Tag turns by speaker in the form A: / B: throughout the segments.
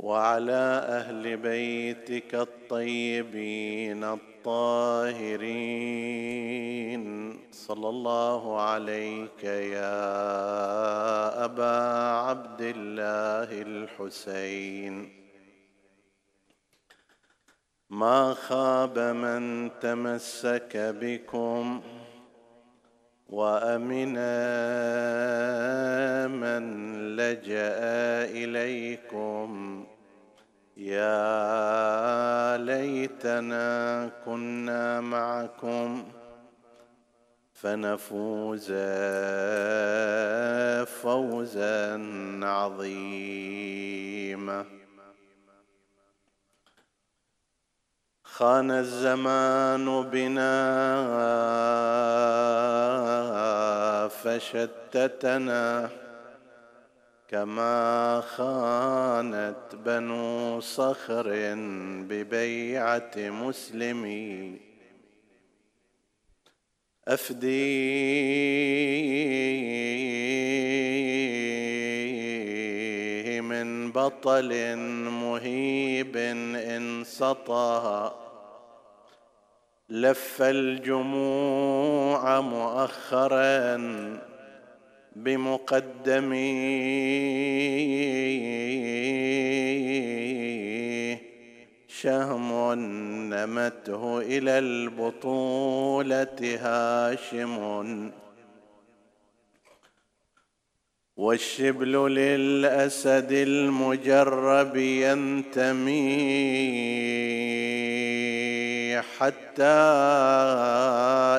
A: وعلى أهل بيتك الطيبين الطاهرين. صلى الله عليك يا أبا عبد الله الحسين. ما خاب من تمسك بكم وامنا من لجأ إليكم. يا ليتنا كنا معكم فنفوز فوزا عظيما. خان الزمان بنا فشتتنا كما خانت بنو صخر ببيعة مسلمي افديه من بطل مهيب إن سطى لف الجموع مؤخرا بمقدمي. شهم نمته إلى البطولة هاشم. والشبل للأسد المجرب ينتمي. حتى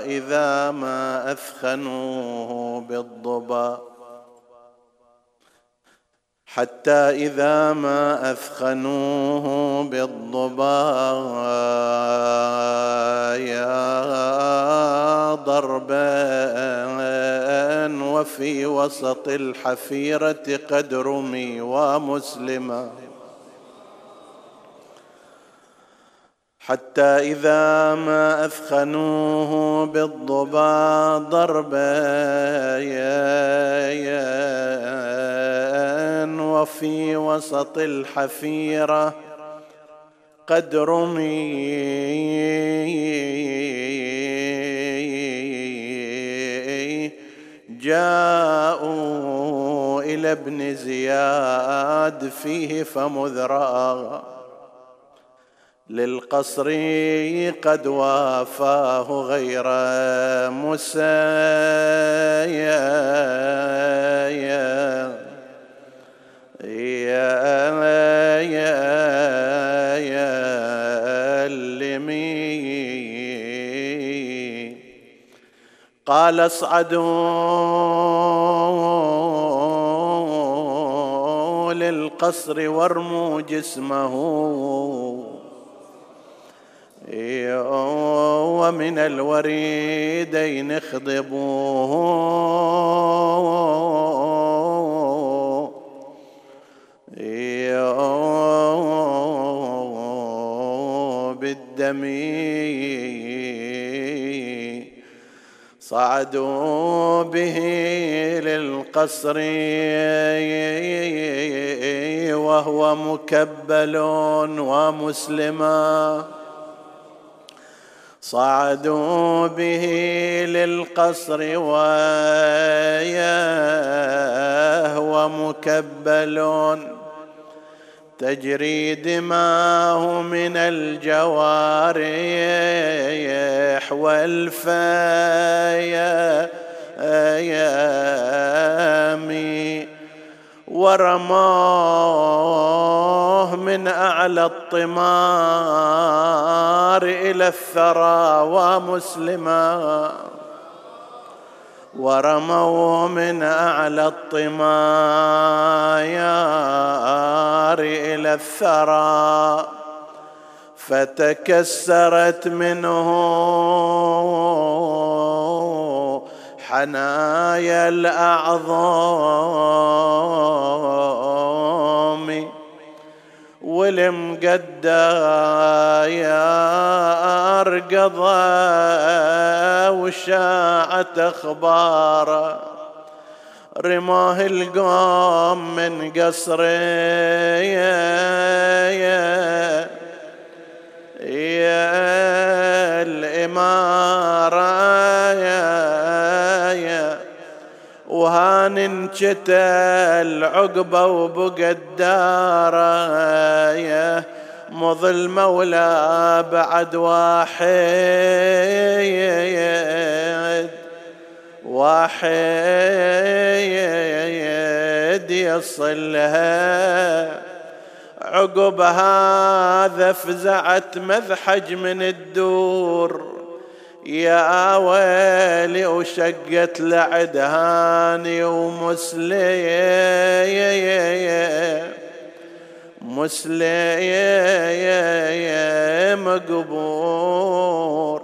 A: إذا ما أثخنوه بالضبا. حتى إذا ما أثخنوه بالضبا. يا ضربا وفي وسط الحفيرة قد رمي ومسلما. حتى إذا ما أثخنوه بالضبا ضربا وفي وسط الحفيرة قد رمي جاءوا إلى ابن زياد فيه فمذ رأى للقصر قد وافاه غير مسايا يا يا يا اللمي قال اصعدوا للقصر وارموا جسمه. ومن الوريدين اخضبوه. بالدم صعدوا به للقصر وهو مكبل ومسلما صعدوا به للقصر وهو مكبل تجري دماه من الجوارح والفيام ورماه من أعلى الطمار إلى الثرى ومسلما. ورموا من أعلى الطمار إلى الثرى. فتكسرت منه حنايا الأعظام والمقدى يا أرقضى وشاعت أخباره رماه القوم من قصري يا, الإمارة يا يا. وهان انشتل عقبة وبقى الدارة يا. مضل مولى بعد واحد واحد يصلها. عقب هذا فزعت مذحج من الدور. يا ويلي وشقت لعدهاني ومسلي مسلي مقبور.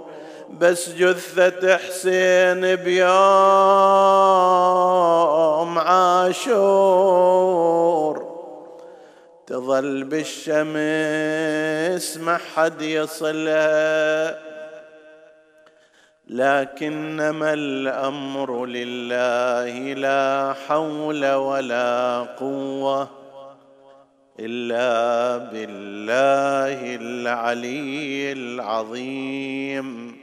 A: بس جثة حسين بيوم عاشور. تظل بالشمس ما حد يصلها لكنما الأمر لله لا حول ولا قوة إلا بالله العلي العظيم.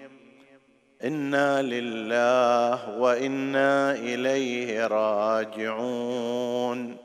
A: إنا لله وإنا إليه راجعون.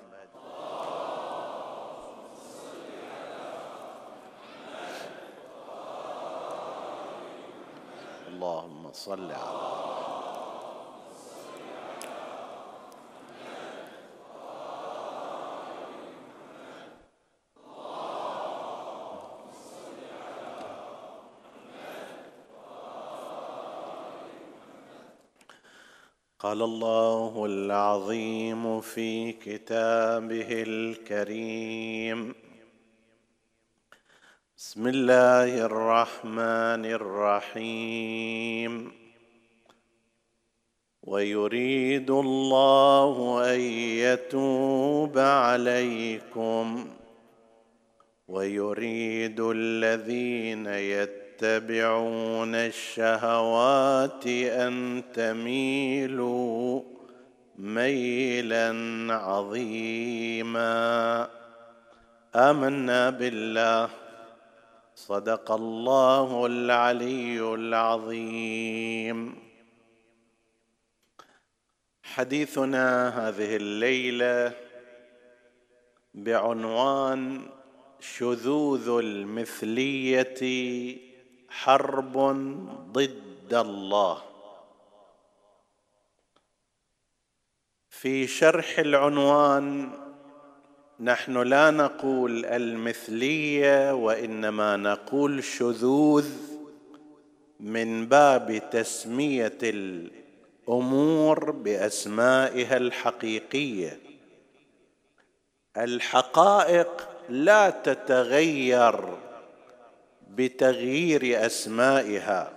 A: صل على قال الله العظيم في كتابه الكريم. بسم الله الرحمن الرحيم. ويريد الله أن يتوب عليكم. ويريد الذين يتبعون الشهوات أن تميلوا ميلا عظيما. آمنا بالله. صدق الله العلي العظيم. حديثنا هذه الليلة بعنوان شذوذ المثلية حرب ضد الله. في شرح العنوان نحن لا نقول المثلية وإنما نقول شذوذ من باب تسمية الأمور بأسمائها الحقيقية. الحقائق لا تتغير بتغيير أسمائها.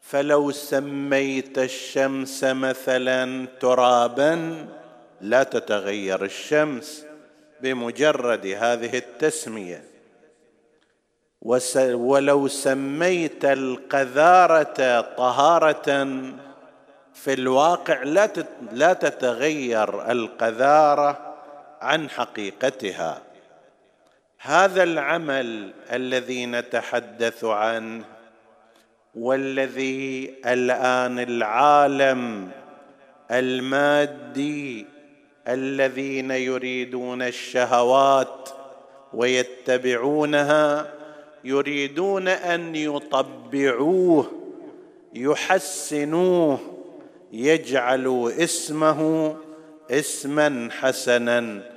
A: فلو سميت الشمس مثلا ترابا لا تتغير الشمس بمجرد هذه التسمية. ولو سميت القذارة طهارة في الواقع لا لا تتغير القذارة عن حقيقتها. هذا العمل الذي نتحدث عنه والذي الآن العالم المادي الذين يريدون الشهوات ويتبعونها يريدون أن يطبعوه يحسنوه يجعل اسمه اسما حسنا.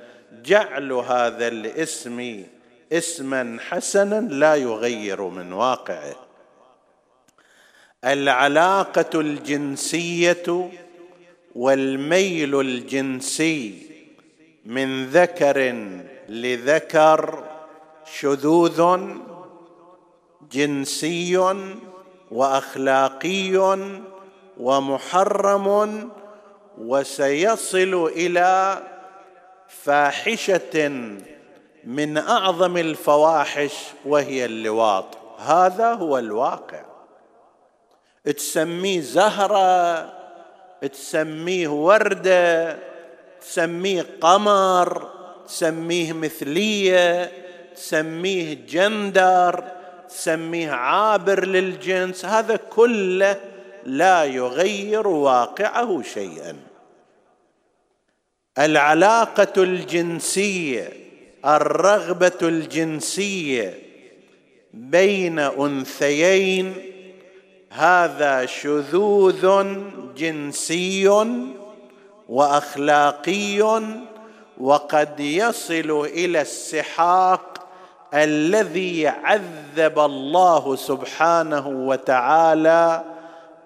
A: جعل هذا الاسم اسما حسنا لا يغير من واقعه. العلاقة الجنسية والميل الجنسي من ذكر لذكر شذوذ جنسي وأخلاقي ومحرم وسيصل إلى فاحشة من أعظم الفواحش وهي اللواط. هذا هو الواقع. تسميه زهرة تسميه وردة تسميه قمر تسميه مثلية تسميه جندر تسميه عابر للجنس هذا كله لا يغير واقعه شيئا. العلاقة الجنسية الرغبة الجنسية بين أنثيين هذا شذوذ جنسي وأخلاقي وقد يصل إلى السحاق الذي عذب الله سبحانه وتعالى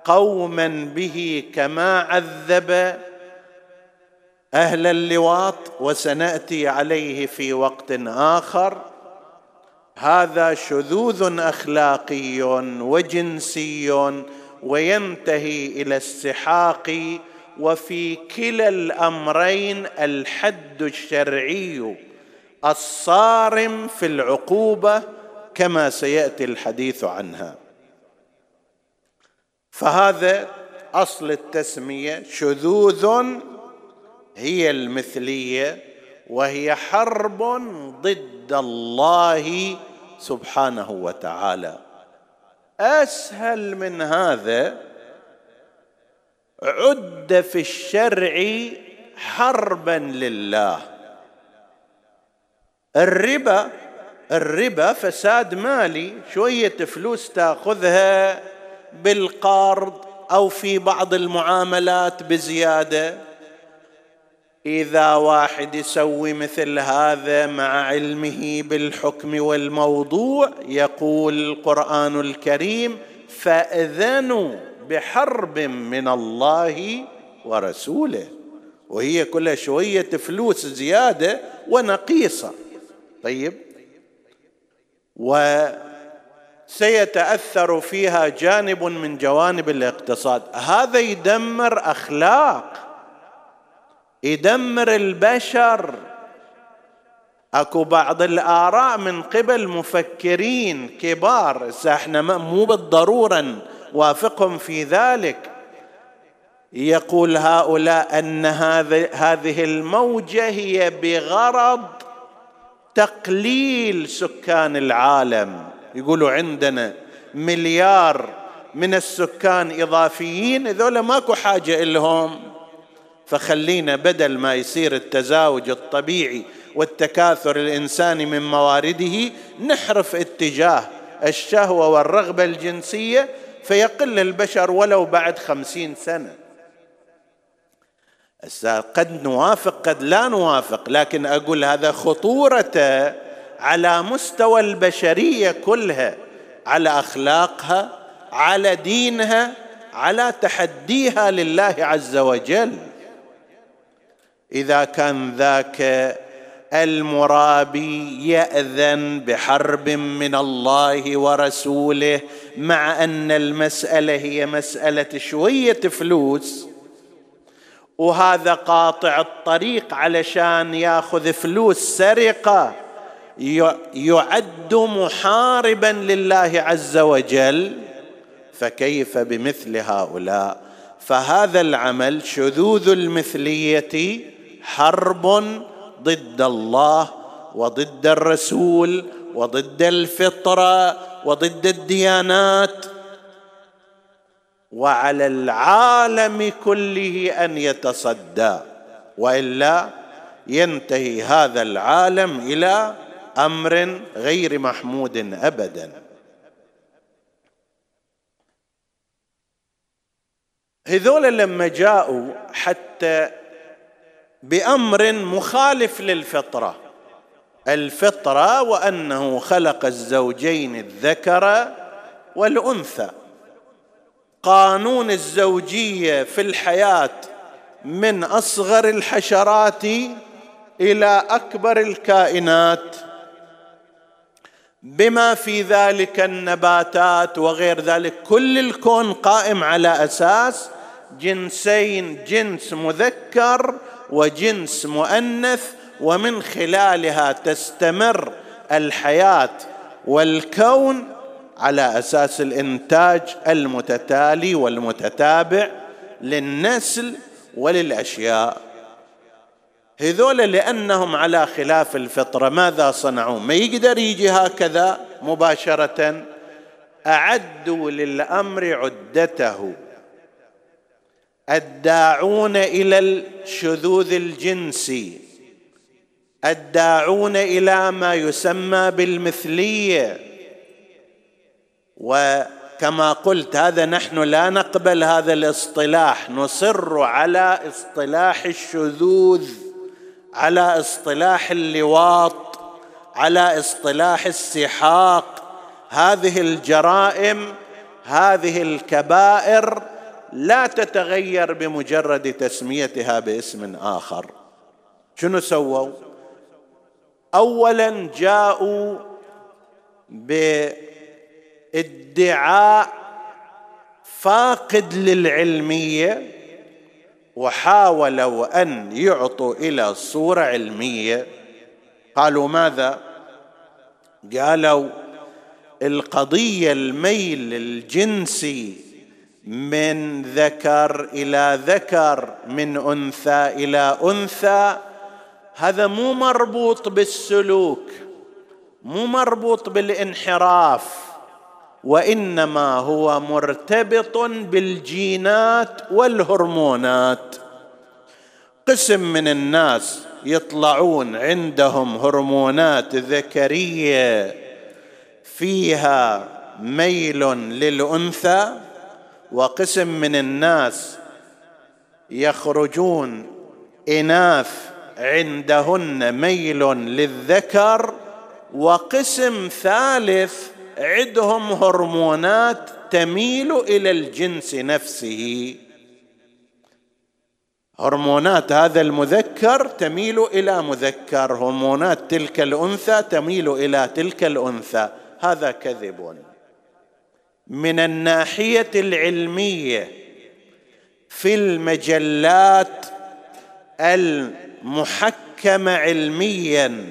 A: قوما به كما عذب أهل اللواط وسنأتي عليه في وقت آخر. هذا شذوذ أخلاقي وجنسي وينتهي إلى السحاق وفي كلا الأمرين الحد الشرعي الصارم في العقوبة كما سيأتي الحديث عنها. فهذا أصل التسمية شذوذ هي المثلية وهي حرب ضد الله سبحانه وتعالى. أسهل من هذا عد في الشرع حربا لله. الربا الربا فساد مالي شوية فلوس تأخذها بالقرض أو في بعض المعاملات بزيادة. إذا واحد يسوي مثل هذا مع علمه بالحكم والموضوع يقول القرآن الكريم فأذنوا بحرب من الله ورسوله. وهي كلها شوية فلوس زيادة ونقيصة. طيب. وسيتاثر فيها جانب من جوانب الاقتصاد. هذا يدمر أخلاق يدمر البشر. اكو بعض الآراء من قبل مفكرين كبار. إحنا مو بالضرورة نوافقهم في ذلك. يقول هؤلاء أن هذه الموجة هي بغرض تقليل سكان العالم. يقولوا عندنا مليار من السكان إضافيين. ذولا ماكو حاجة لهم فخلينا بدل ما يصير التزاوج الطبيعي والتكاثر الانساني من موارده نحرف اتجاه الشهوة والرغبة الجنسية فيقل البشر ولو بعد خمسين سنة. قد نوافق قد لا نوافق لكن أقول هذا خطورته على مستوى البشرية كلها على أخلاقها على دينها على تحديها لله عز وجل. إذا كان ذاك المرابي يأذن بحرب من الله ورسوله مع أن المسألة هي مسألة شوية فلوس وهذا قاطع الطريق علشان ياخذ فلوس سرقة يعد محاربا لله عز وجل فكيف بمثل هؤلاء؟ فهذا العمل شذوذ المثلية حرب ضد الله وضد الرسول وضد الفطرة وضد الديانات. وعلى العالم كله أن يتصدى وإلا ينتهي هذا العالم إلى أمر غير محمود ابدا. هذول لما جاءوا حتى بأمر مخالف للفطرة. الفطرة وأنه خلق الزوجين الذكر والأنثى. قانون الزوجية في الحياة من أصغر الحشرات إلى أكبر الكائنات. بما في ذلك النباتات وغير ذلك كل الكون قائم على أساس جنسين جنس مذكر وجنس مؤنث ومن خلالها تستمر الحياة والكون على أساس الإنتاج المتتالي والمتتابع للنسل وللأشياء. هذول لأنهم على خلاف الفطرة ماذا صنعوا؟ ما يقدر يجي هكذا مباشرة. أعدوا للأمر عدته. الداعون إلى الشذوذ الجنسي. الداعون إلى ما يسمى بالمثلية. وكما قلت هذا نحن لا نقبل هذا الاصطلاح. نصر على اصطلاح الشذوذ على اصطلاح اللواط على اصطلاح السحاق. هذه الجرائم هذه الكبائر لا تتغير بمجرد تسميتها باسم آخر. شنو سووا؟ اولا جاءوا بادعاء فاقد للعلمية وحاولوا أن يعطوا إلى صورة علمية. قالوا ماذا؟ قالوا القضية الميل الجنسي من ذكر إلى ذكر من أنثى إلى أنثى. هذا مو مربوط بالسلوك مو مربوط بالانحراف وإنما هو مرتبط بالجينات والهرمونات. قسم من الناس يطلعون عندهم هرمونات ذكرية فيها ميل للأنثى وقسم من الناس يخرجون إناث عندهن ميل للذكر وقسم ثالث عندهم هرمونات تميل إلى الجنس نفسه. هرمونات هذا المذكر تميل إلى مذكر هرمونات تلك الأنثى تميل إلى تلك الأنثى. هذا كذب. من الناحية العلمية في المجلات المحكمة علميا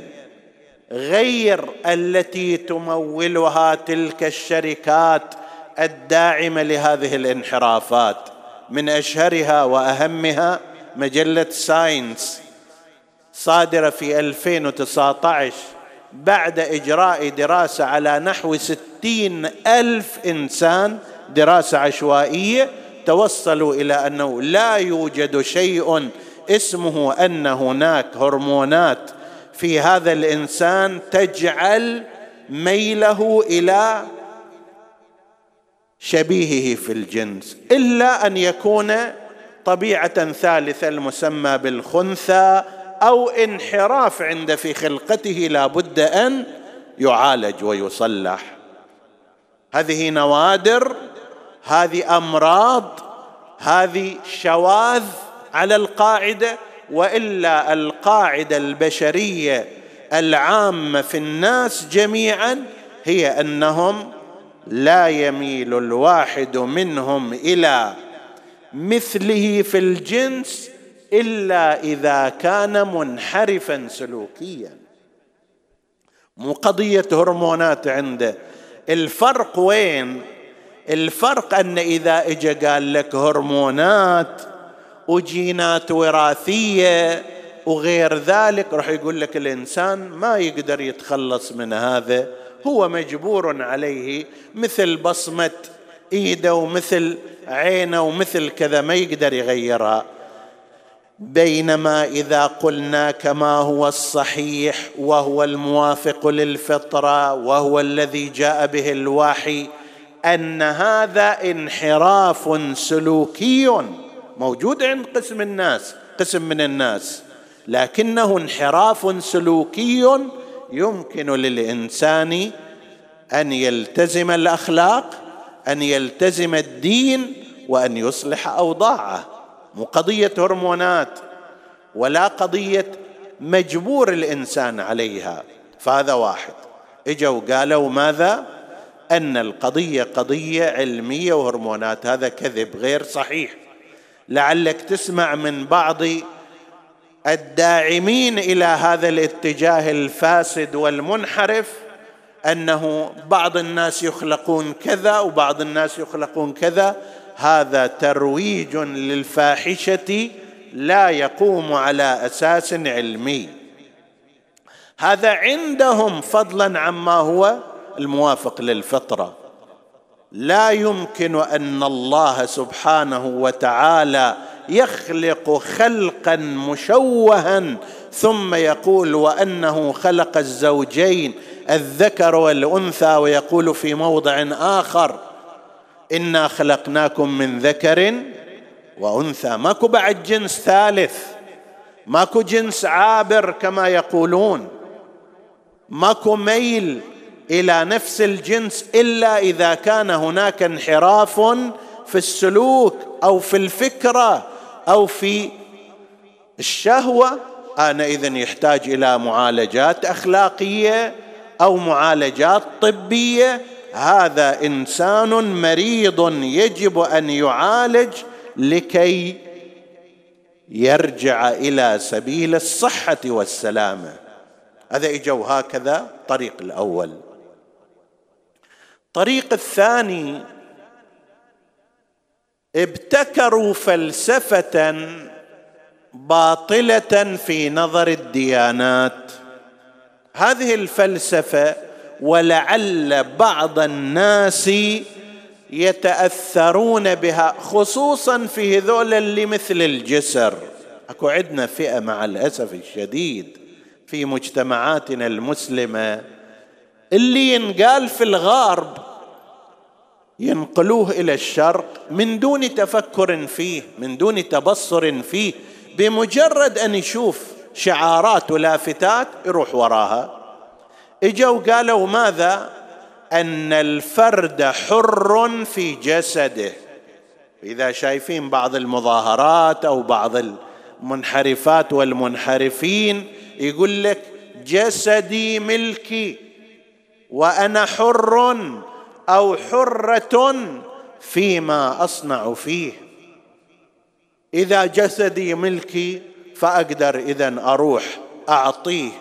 A: غير التي تمولها تلك الشركات الداعمة لهذه الانحرافات. من أشهرها وأهمها مجلة ساينس صادرة في 2019 بعد إجراء دراسة على نحو ستين ألف إنسان دراسة عشوائية توصلوا إلى أنه لا يوجد شيء اسمه أن هناك هرمونات في هذا الإنسان تجعل ميله إلى شبيهه في الجنس. إلا أن يكون طبيعة ثالثة المسمى بالخنثى أو انحراف عند في خلقته لا بد أن يعالج ويصلح. هذه نوادر هذه أمراض هذه شواذ على القاعدة وإلا القاعدة البشرية العامة في الناس جميعا هي أنهم لا يميل الواحد منهم إلى مثله في الجنس إلا إذا كان منحرفا سلوكيا. مو قضية هرمونات عنده. الفرق وين؟ الفرق أن إذا اجى قال لك هرمونات وجينات وراثية وغير ذلك راح يقول لك الإنسان ما يقدر يتخلص من هذا. هو مجبور عليه مثل بصمة إيده ومثل عينه ومثل كذا ما يقدر يغيرها. بينما إذا قلنا كما هو الصحيح وهو الموافق للفطرة وهو الذي جاء به الوحي أن هذا انحراف سلوكي موجود عند قسم الناس قسم من الناس. لكنه انحراف سلوكي يمكن للإنسان أن يلتزم الأخلاق أن يلتزم الدين وأن يصلح أوضاعه. مو قضية هرمونات ولا قضية مجبور الإنسان عليها فهذا واحد. إجوا قالوا ماذا؟ أن القضية قضية علمية وهرمونات هذا كذب غير صحيح. لعلك تسمع من بعض الداعمين إلى هذا الاتجاه الفاسد والمنحرف أنه بعض الناس يخلقون كذا وبعض الناس يخلقون كذا هذا ترويج للفاحشة لا يقوم على أساس علمي. هذا عندهم فضلا عما هو الموافق للفطرة. لا يمكن أن الله سبحانه وتعالى يخلق خلقا مشوها ثم يقول وأنه خلق الزوجين الذكر والأنثى ويقول في موضع آخر إنا خلقناكم من ذكر وأنثى. ماكو بعد جنس ثالث. ماكو جنس عابر كما يقولون. ماكو ميل إلى نفس الجنس إلا إذا كان هناك انحراف في السلوك أو في الفكرة أو في الشهوة. آنئذ يحتاج إلى معالجات أخلاقية أو معالجات طبية هذا إنسان مريض يجب أن يعالج لكي يرجع إلى سبيل الصحة والسلامة. هذا اجوا هكذا طريق الأول. الطريق الثاني ابتكروا فلسفة باطلة في نظر الديانات. هذه الفلسفة ولعل بعض الناس يتأثرون بها خصوصا في هذول اللي مثل الجسر. أكو عندنا فئة مع الأسف الشديد في مجتمعاتنا المسلمة اللي ينقال في الغرب ينقلوه إلى الشرق من دون تفكر فيه من دون تبصر فيه بمجرد أن يشوف شعارات ولافتات يروح وراها. إجوا قالوا ماذا؟ أن الفرد حر في جسده. إذا شايفين بعض المظاهرات أو بعض المنحرفات والمنحرفين يقول لك جسدي ملكي وأنا حر أو حرة فيما أصنع فيه. إذا جسدي ملكي فأقدر اذا أروح أعطيه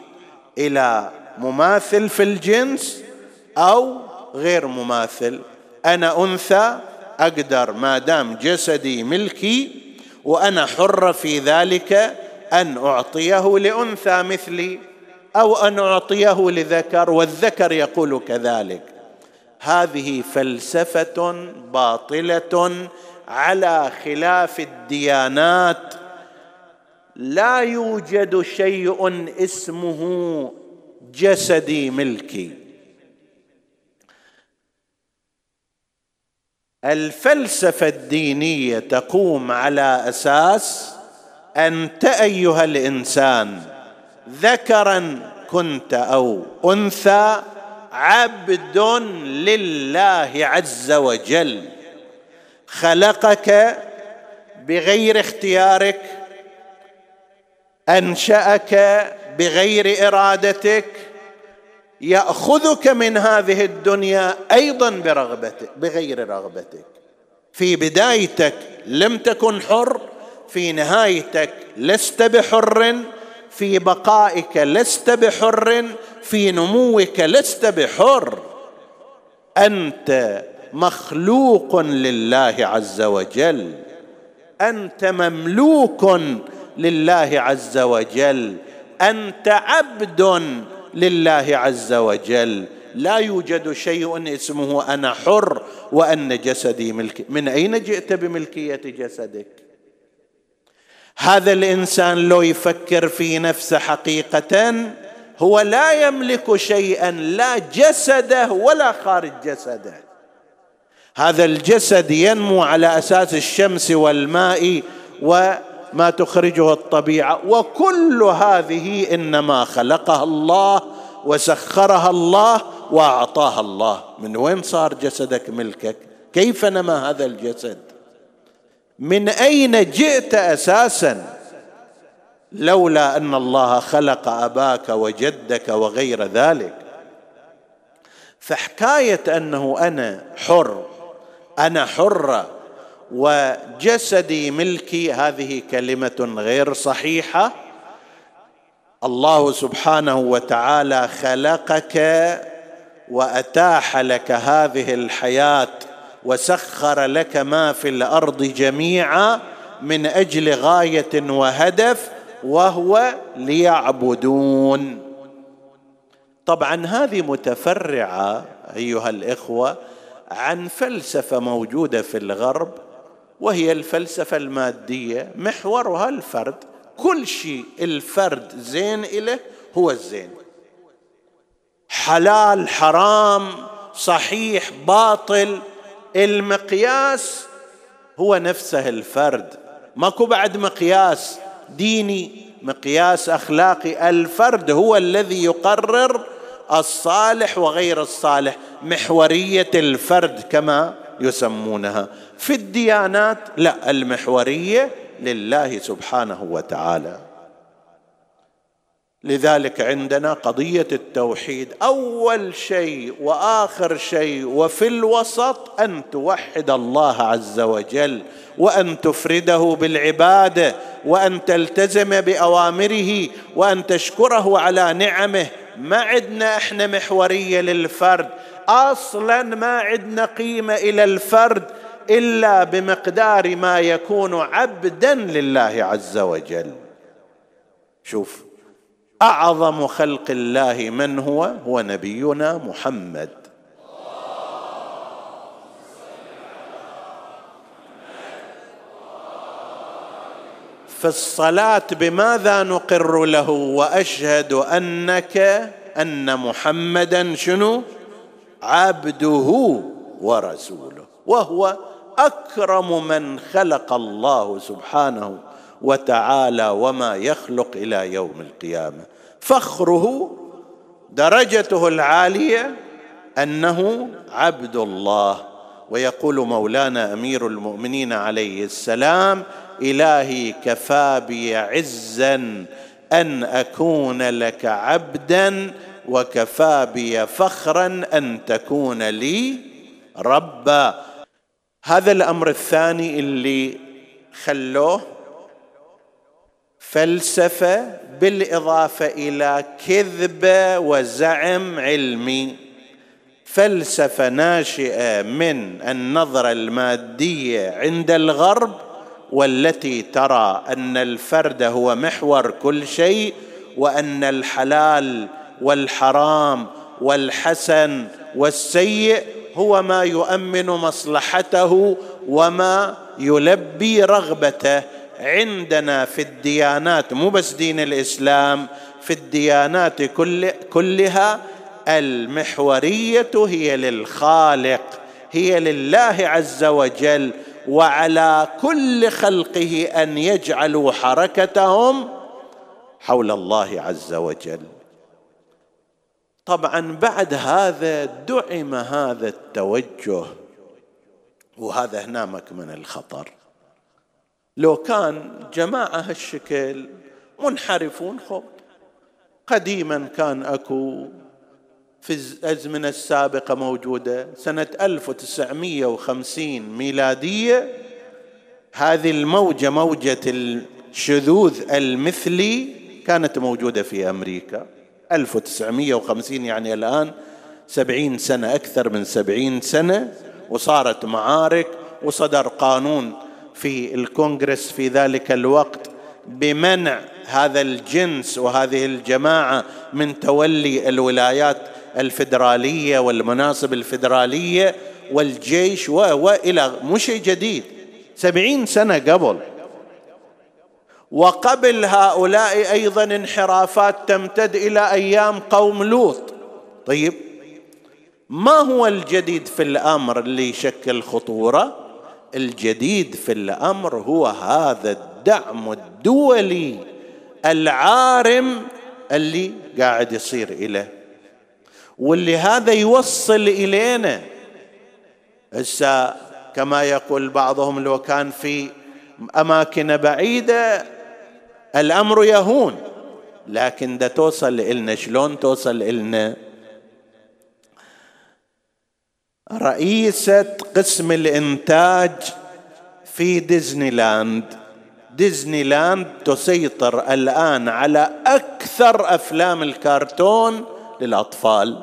A: إلى مماثل في الجنس أو غير مماثل. أنا أنثى أقدر ما دام جسدي ملكي وأنا حر في ذلك أن أعطيه لأنثى مثلي أو أن أعطيه لذكر والذكر يقول كذلك. هذه فلسفة باطلة على خلاف الديانات. لا يوجد شيء اسمه جسدي ملكي. الفلسفة الدينية تقوم على أساس انت أيها الإنسان ذكرا كنت أو أنثى عبد لله عز وجل. خلقك بغير اختيارك أنشأك بغير إرادتك يأخذك من هذه الدنيا أيضا برغبتك بغير رغبتك. في بدايتك لم تكن حر في نهايتك لست بحر في بقائك لست بحر في نموك لست بحر. أنت مخلوق لله عز وجل. أنت مملوك لله عز وجل. أنت عبد لله عز وجل. لا يوجد شيء اسمه أنا حر وأن جسدي ملك. من أين جئت بملكية جسدك؟ هذا الإنسان لو يفكر في نفسه حقيقة هو لا يملك شيئا لا جسده ولا خارج جسده. هذا الجسد ينمو على أساس الشمس والماء وما تخرجه الطبيعة. وكل هذه إنما خلقها الله وسخرها الله وأعطاها الله. من وين صار جسدك ملكك؟ كيف نما هذا الجسد؟ من أين جئت أساسا؟ لولا أن الله خلق أباك وجدك وغير ذلك. فحكاية أنه أنا حر أنا حرة. وجسدي ملكي هذه كلمة غير صحيحة. الله سبحانه وتعالى خلقك وأتاح لك هذه الحياة وسخر لك ما في الأرض جميعا من أجل غاية وهدف وهو ليعبدون. طبعا هذه متفرعة أيها الإخوة عن فلسفة موجودة في الغرب وهي الفلسفة المادية محورها الفرد. كل شيء الفرد زين إله هو الزين. حلال حرام صحيح باطل المقياس هو نفسه الفرد. ماكو بعد مقياس ديني مقياس أخلاقي. الفرد هو الذي يقرر الصالح وغير الصالح. محورية الفرد كما يسمونها. في الديانات لا المحورية لله سبحانه وتعالى. لذلك عندنا قضية التوحيد. أول شيء وآخر شيء وفي الوسط أن توحد الله عز وجل وأن تفرده بالعبادة وأن تلتزم بأوامره وأن تشكره على نعمه. ما عندنا إحنا محورية للفرد. أصلا ما عندنا قيمة إلى الفرد إلا بمقدار ما يكون عبدا لله عز وجل. شوف أعظم خلق الله من هو؟ هو نبينا محمد. في الصلاة بماذا نقر له وأشهد أنك أن محمدا شنو؟ عبده ورسوله وهو أكرم من خلق الله سبحانه وتعالى وما يخلق إلى يوم القيامة. فخره درجته العالية أنه عبد الله. ويقول مولانا أمير المؤمنين عليه السلام إلهي كفى بي عزا أن أكون لك عبدا وكفى بي فخرا أن تكون لي ربا. هذا الأمر الثاني اللي خلوه فلسفة بالإضافة إلى كذبه وزعم علمي. فلسفة ناشئة من النظرة المادية عند الغرب والتي ترى أن الفرد هو محور كل شيء وأن الحلال والحرام والحسن والسيء هو ما يؤمن مصلحته وما يلبي رغبته. عندنا في الديانات مو بس دين الإسلام في الديانات كل كلها المحورية هي للخالق هي لله عز وجل وعلى كل خلقه أن يجعلوا حركتهم حول الله عز وجل. طبعا بعد هذا دعم هذا التوجه. وهذا هنا مكمن الخطر. لو كان جماعة هالشكل منحرفون خب قديما كان أكو في الأزمنة السابقة موجودة سنة 1950 ميلادية. هذه الموجة موجة الشذوذ المثلي كانت موجودة في أمريكا. 1950 يعني الآن سبعين سنة أكثر من سبعين سنة وصارت معارك وصدر قانون في الكونغرس في ذلك الوقت بمنع هذا الجنس وهذه الجماعة من تولي الولايات الفدرالية والمناصب الفدرالية والجيش وإلى مش شيء جديد سبعين سنة قبل. وقبل هؤلاء أيضا انحرافات تمتد إلى أيام قوم لوط. طيب ما هو الجديد في الأمر اللي يشكل خطورة؟ الجديد في الأمر هو هذا الدعم الدولي العارم اللي قاعد يصير إليه. واللي هذا يوصل إلينا. هسه كما يقول بعضهم لو كان في أماكن بعيدة الأمر يهون. لكن ده توصل إلنا شلون توصل إلنا؟ رئيسة قسم الإنتاج في ديزني لاند ديزني لاند تسيطر الآن على أكثر أفلام الكرتون للأطفال.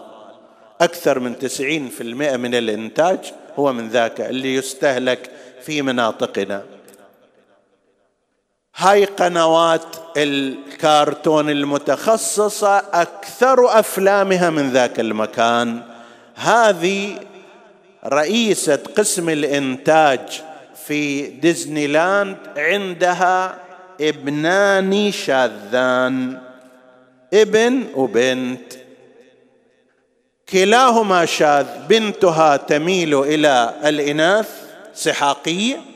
A: أكثر من تسعين في المئة من الإنتاج هو من ذاك اللي يستهلك في مناطقنا. هاي قنوات الكارتون المتخصصة أكثر أفلامها من ذاك المكان. هذه رئيسة قسم الإنتاج في ديزني لاند عندها ابنان شاذان. ابن وبنت. كلاهما شاذ بنتها تميل إلى الإناث سحاقية.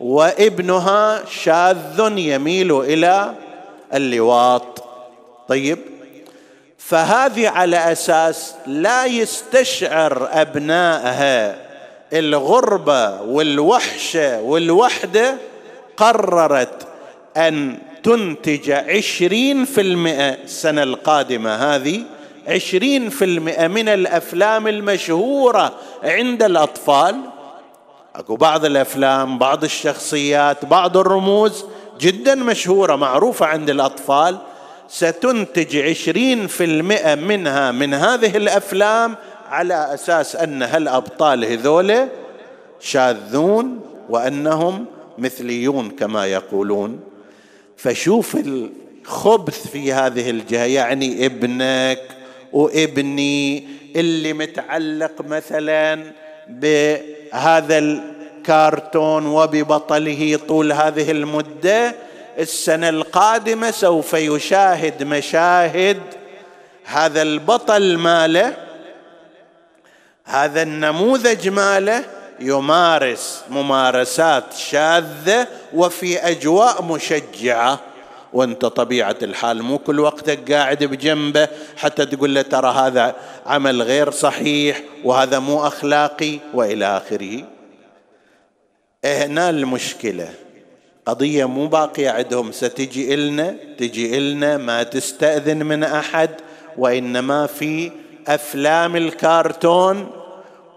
A: وابنها شاذ يميل إلى اللواط. طيب. فهذه على أساس لا يستشعر أبنائها الغربة والوحشه والوحدة قررت أن تنتج عشرين في المئة السنة القادمة. هذه عشرين في المئة من الأفلام المشهورة عند الأطفال. اكو بعض الافلام بعض الشخصيات بعض الرموز جدا مشهورة معروفة عند الأطفال. ستنتج عشرين في المئة منها من هذه الأفلام على أساس أن هالأبطال هذول شاذون وأنهم مثليون كما يقولون. فشوف الخبث في هذه الجهة يعني ابنك وابني اللي متعلق مثلا بهذا الكارتون وببطله طول هذه المدة السنة القادمة سوف يشاهد مشاهد هذا البطل ماله هذا النموذج ماله يمارس ممارسات شاذة وفي أجواء مشجعة. وانت طبيعة الحال مو كل وقتك قاعد بجنبه. حتى تقول له ترى هذا عمل غير صحيح وهذا مو أخلاقي وإلى آخره. هنا المشكلة. قضية مو باقية عندهم ستجي إلنا تجي إلنا ما تستأذن من أحد وإنما في أفلام الكرتون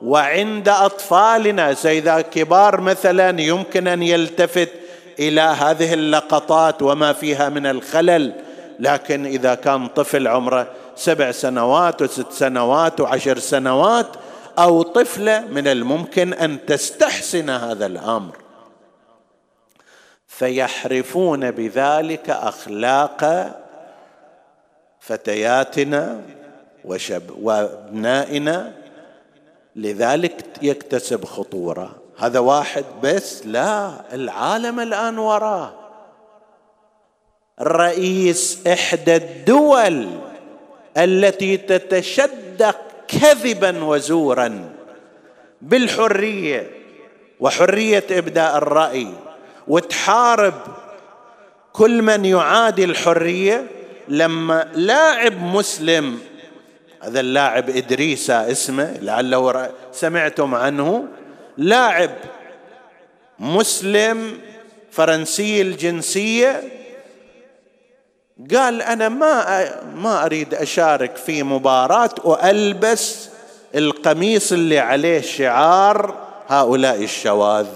A: وعند أطفالنا سيدا كبار مثلا يمكن أن يلتفت إلى هذه اللقطات وما فيها من الخلل. لكن إذا كان طفل عمره سبع سنوات وست سنوات وعشر سنوات أو طفلة من الممكن أن تستحسن هذا الأمر. فيحرفون بذلك أخلاق فتياتنا وشب وأبنائنا. لذلك يكتسب خطورة. هذا واحد بس لا العالم الآن وراه. رئيس إحدى الدول التي تتشدق كذبا وزورا بالحرية وحرية إبداء الرأي وتحارب كل من يعادي الحرية. لما لاعب مسلم هذا اللاعب إدريسا اسمه لعله سمعتم عنه. لاعب مسلم فرنسي الجنسية قال أنا ما ما أريد أشارك في مباراة وألبس القميص اللي عليه شعار هؤلاء الشواذ.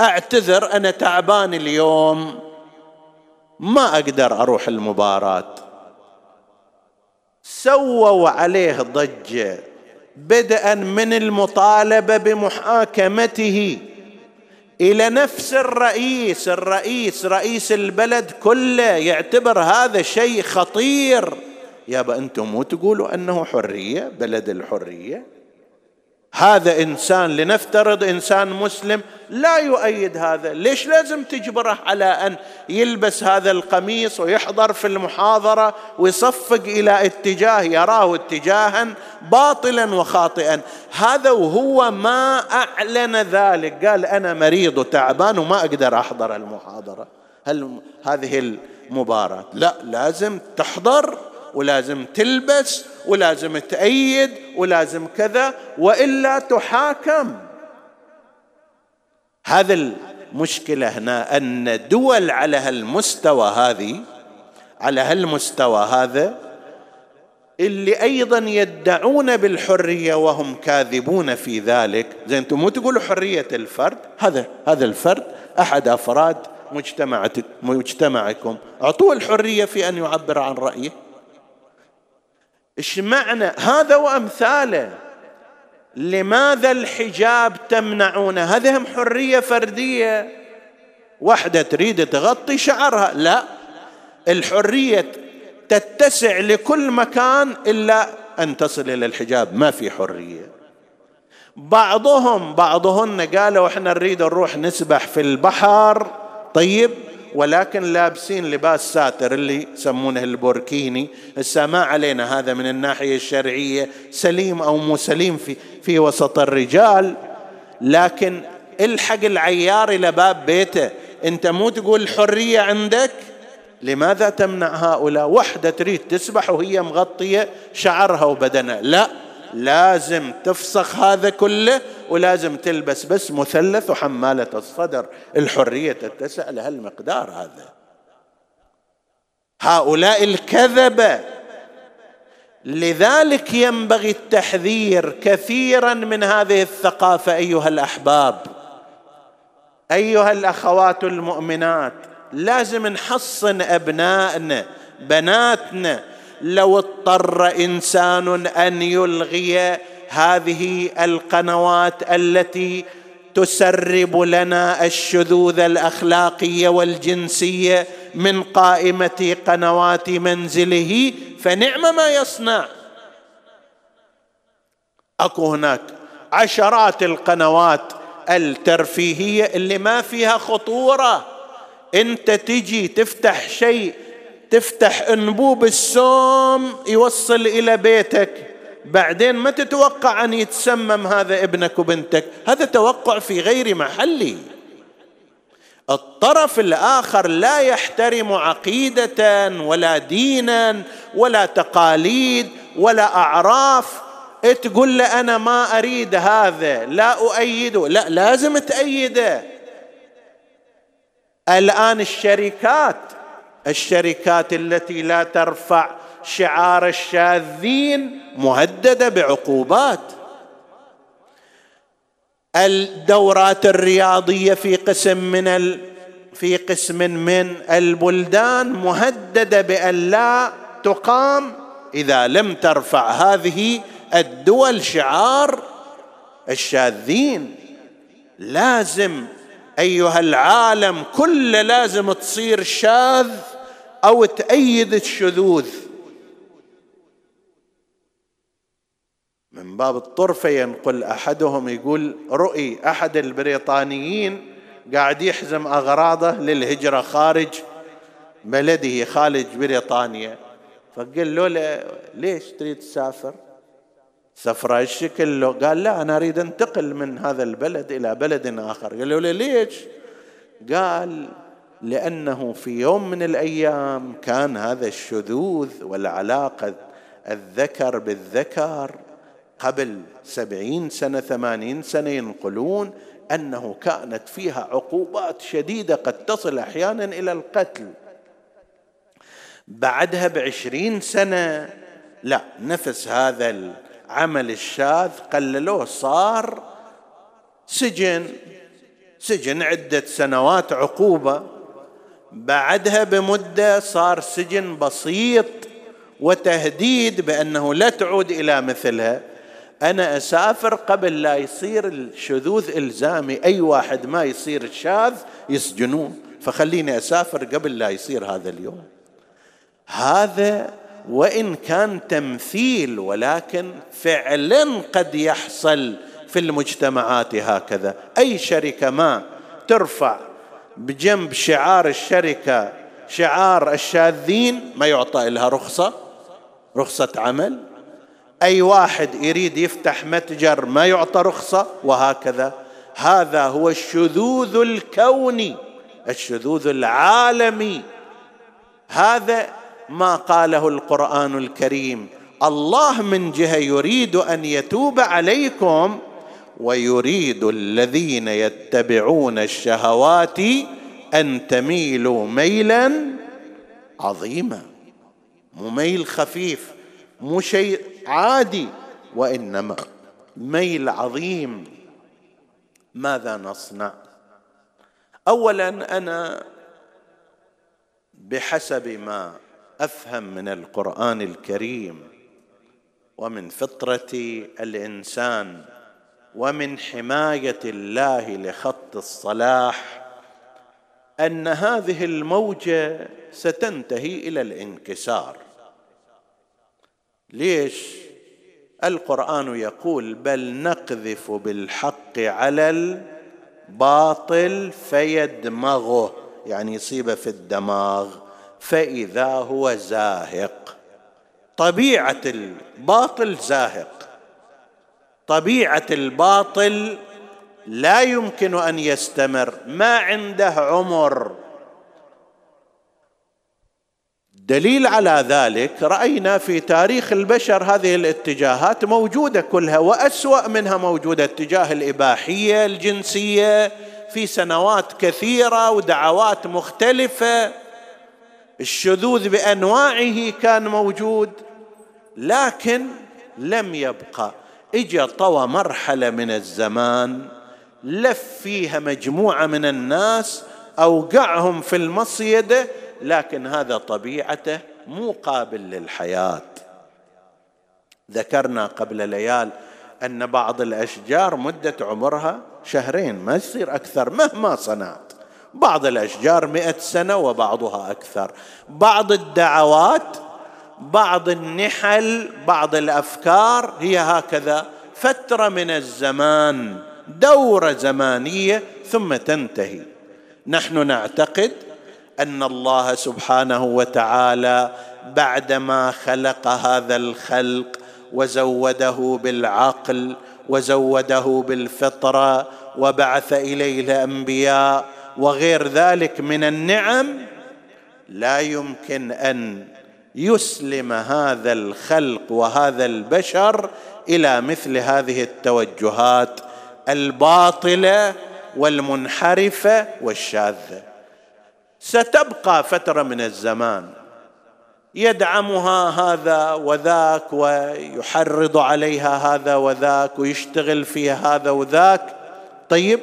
A: أعتذر أنا تعبان اليوم. ما أقدر أروح المباراة. سووا عليه ضجة. بدءا من المطالبة بمحاكمته. إلى نفس الرئيس الرئيس رئيس البلد كله يعتبر هذا شيء خطير. يابا أنتم مو تقولوا أنه حرية؟ بلد الحرية؟ هذا إنسان لنفترض إنسان مسلم لا يؤيد هذا. ليش لازم تجبره على أن يلبس هذا القميص ويحضر في المحاضرة ويصفق إلى اتجاه يراه اتجاها باطلا وخاطئا؟ هذا وهو ما أعلن ذلك. قال أنا مريض وتعبان وما أقدر أحضر المحاضرة. هل هذه المباراة؟ لا لازم تحضر ولازم تلبس ولازم تأيد ولازم كذا وإلا تحاكم. هذا المشكلة هنا أن دول على هالمستوى هذه على هالمستوى هذا اللي أيضا يدعون بالحرية وهم كاذبون في ذلك. زين أنتم مو تقولوا حرية الفرد؟ هذا هذا الفرد أحد أفراد مجتمعكم. أعطوه الحرية في أن يعبر عن رأيه. إيش معنى؟ هذا وأمثاله. لماذا الحجاب تمنعونه؟ هذه هم حرية فردية. واحدة تريد تغطي شعرها؟ لا. الحرية تتسع لكل مكان إلا أن تصل إلى الحجاب. ما في حرية. بعضهم بعضهن قالوا إحنا نريد نروح نسبح في البحر. طيب. ولكن لابسين لباس ساتر اللي يسمونه البوركيني. هسه ما علينا هذا من الناحية الشرعية سليم أو مو سليم في, في وسط الرجال. لكن الحق العيار إلى باب بيته. أنت مو تقول الحرية عندك؟ لماذا تمنع هؤلاء؟ وحدة تريد تسبح وهي مغطية شعرها وبدنها. لا. لازم تفسخ هذا كله ولازم تلبس بس مثلث وحمالة الصدر. الحرية تتسع لهالمقدار هذا؟ هؤلاء الكذبة. لذلك ينبغي التحذير كثيرا من هذه الثقافة أيها الأحباب. أيها الأخوات المؤمنات لازم نحصن أبنائنا بناتنا لو اضطر إنسان أن يلغي هذه القنوات التي تسرب لنا الشذوذ الاخلاقيه والجنسيه من قائمة قنوات منزله فنعم ما يصنع. أكو هناك عشرات القنوات الترفيهية اللي ما فيها خطورة. أنت تجي تفتح شيء تفتح أنبوب السوم يوصل إلى بيتك. بعدين ما تتوقع أن يتسمم هذا ابنك وبنتك. هذا توقع في غير محله الطرف الآخر لا يحترم عقيدة ولا دينا ولا تقاليد ولا أعراف. تقول له أنا ما أريد هذا لا أؤيده. لا لازم تأيده. الآن الشركات الشركات التي لا ترفع شعار الشاذين مهددة بعقوبات. الدورات الرياضية في قسم من ال... في قسم من البلدان مهددة بأن لا تقام إذا لم ترفع هذه الدول شعار الشاذين. لازم أيها العالم كله لازم تصير شاذ أو تأيد الشذوذ. من باب الطرفة ينقل أحدهم يقول رؤي أحد البريطانيين قاعد يحزم أغراضه للهجرة خارج بلده خارج بريطانيا. فقال له ليش تريد تسافر؟ سفرة الشكل له. قال لا أنا أريد أنتقل من هذا البلد إلى بلد آخر. قال له ليش؟ قال لأنه في يوم من الأيام كان هذا الشذوذ والعلاقة الذكر بالذكر قبل سبعين سنة ثمانين سنة ينقلون أنه كانت فيها عقوبات شديدة قد تصل أحيانا إلى القتل. بعدها بعشرين سنة لا نفس هذا العمل الشاذ قللوه. صار سجن سجن عدة سنوات عقوبة. بعدها بمدة صار سجن بسيط وتهديد بأنه لا تعود إلى مثلها. أنا أسافر قبل لا يصير الشذوذ إلزامي. أي واحد ما يصير شاذ يسجنوه فخليني أسافر قبل لا يصير هذا اليوم. هذا وإن كان تمثيل ولكن فعلا قد يحصل في المجتمعات هكذا. أي شركة ما ترفع بجنب شعار الشركة شعار الشاذين ما يعطى لها رخصة رخصة عمل. أي واحد يريد يفتح متجر ما يعطى رخصة وهكذا. هذا هو الشذوذ الكوني الشذوذ العالمي. هذا ما قاله القرآن الكريم. الله من جهة يريد أن يتوب عليكم ويريد الذين يتبعون الشهوات أن تميلوا ميلا عظيما. مو ميل خفيف مو شيء عادي وإنما ميل عظيم. ماذا نصنع؟ اولا أنا بحسب ما أفهم من القرآن الكريم ومن فطرة الإنسان ومن حماية الله لخط الصلاح أن هذه الموجة ستنتهي إلى الانكسار. ليش؟ القرآن يقول بل نقذف بالحق على الباطل فيدمغه. يعني يصيبه في الدماغ فإذا هو زاهق. طبيعة الباطل زاهق. طبيعة الباطل لا يمكن أن يستمر. ما عنده عمر. دليل على ذلك رأينا في تاريخ البشر هذه الاتجاهات موجودة كلها وأسوأ منها موجودة اتجاه الإباحية الجنسية في سنوات كثيرة ودعوات مختلفة. الشذوذ بأنواعه كان موجود لكن لم يبقى. اجى طوى مرحلة من الزمان لف فيها مجموعة من الناس أوقعهم في المصيدة لكن هذا طبيعته مو قابل للحياة. ذكرنا قبل ليال أن بعض الأشجار مدة عمرها شهرين ما يصير أكثر مهما صنعت. بعض الأشجار مئة سنة وبعضها أكثر. بعض الدعوات بعض النحل بعض الأفكار هي هكذا فترة من الزمان دورة زمانية ثم تنتهي. نحن نعتقد أن الله سبحانه وتعالى بعدما خلق هذا الخلق وزوده بالعقل وزوده بالفطرة وبعث إليه الأنبياء وغير ذلك من النعم لا يمكن أن يسلم هذا الخلق وهذا البشر إلى مثل هذه التوجهات الباطلة والمنحرفة والشاذة. ستبقى فترة من الزمان. يدعمها هذا وذاك ويحرض عليها هذا وذاك ويشتغل فيها هذا وذاك. طيب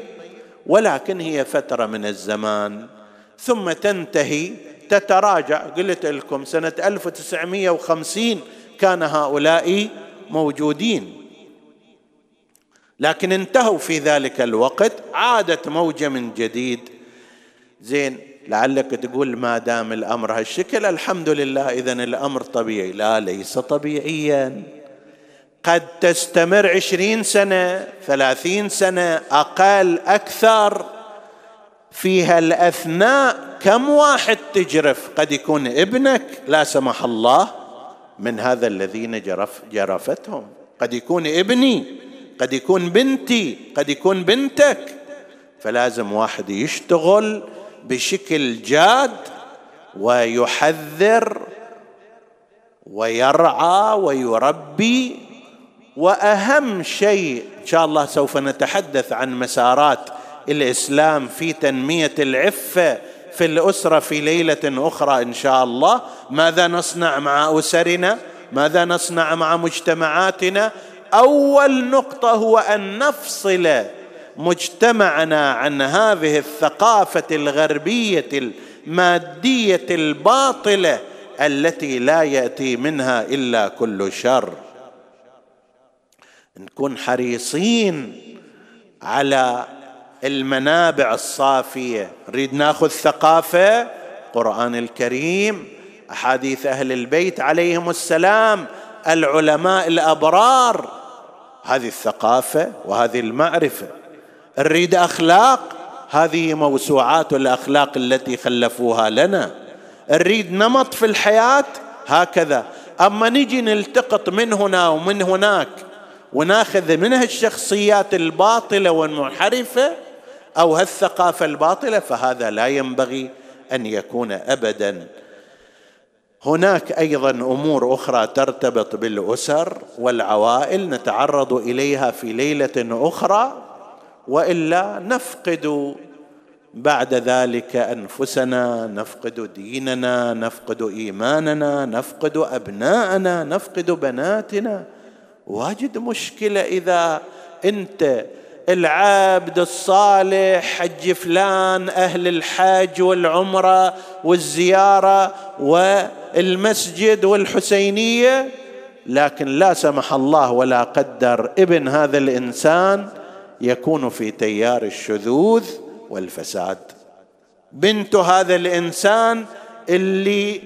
A: ولكن هي فترة من الزمان. ثم تنتهي تتراجع. قلت لكم سنة 1950 كان هؤلاء موجودين. لكن انتهوا في ذلك الوقت عادت موجة من جديد. زين لعلك تقول ما دام الأمر هالشكل الحمد لله اذا الأمر طبيعي. لا ليس طبيعيا. قد تستمر عشرين سنة ثلاثين سنة أقل أكثر. في هالاثناء كم واحد تجرف؟ قد يكون ابنك لا سمح الله من هذا الذين جرف جرفتهم. قد يكون ابني قد يكون بنتي قد يكون بنتك. فلازم واحد يشتغل بشكل جاد ويحذر ويرعى ويربي. وأهم شيء إن شاء الله سوف نتحدث عن مسارات الإسلام في تنمية العفة في الأسرة في ليلة أخرى إن شاء الله. ماذا نصنع مع أسرنا؟ ماذا نصنع مع مجتمعاتنا؟ أول نقطة هو أن نفصل مجتمعنا عن هذه الثقافة الغربية المادية الباطلة التي لا يأتي منها إلا كل شر. نكون حريصين على المنابع الصافية. نريد ناخذ ثقافة؟ القران الكريم أحاديث أهل البيت عليهم السلام العلماء الأبرار. هذه الثقافة وهذه المعرفة. نريد أخلاق؟ هذه موسوعات الأخلاق التي خلفوها لنا. نريد نمط في الحياة؟ هكذا. أما نجي نلتقط من هنا ومن هناك وناخذ منها الشخصيات الباطلة والمنحرفة أو هالثقافة الباطلة فهذا لا ينبغي أن يكون ابدا. هناك أيضا أمور أخرى ترتبط بالأسر والعوائل نتعرض إليها في ليلة أخرى وإلا نفقد بعد ذلك أنفسنا نفقد ديننا نفقد إيماننا نفقد أبناءنا نفقد بناتنا. واجد مشكلة إذا أنت العبد الصالح حج فلان أهل الحج والعمرة والزيارة والمسجد والحسينية. لكن لا سمح الله ولا قدر ابن هذا الإنسان يكون في تيار الشذوذ والفساد. بنت هذا الإنسان اللي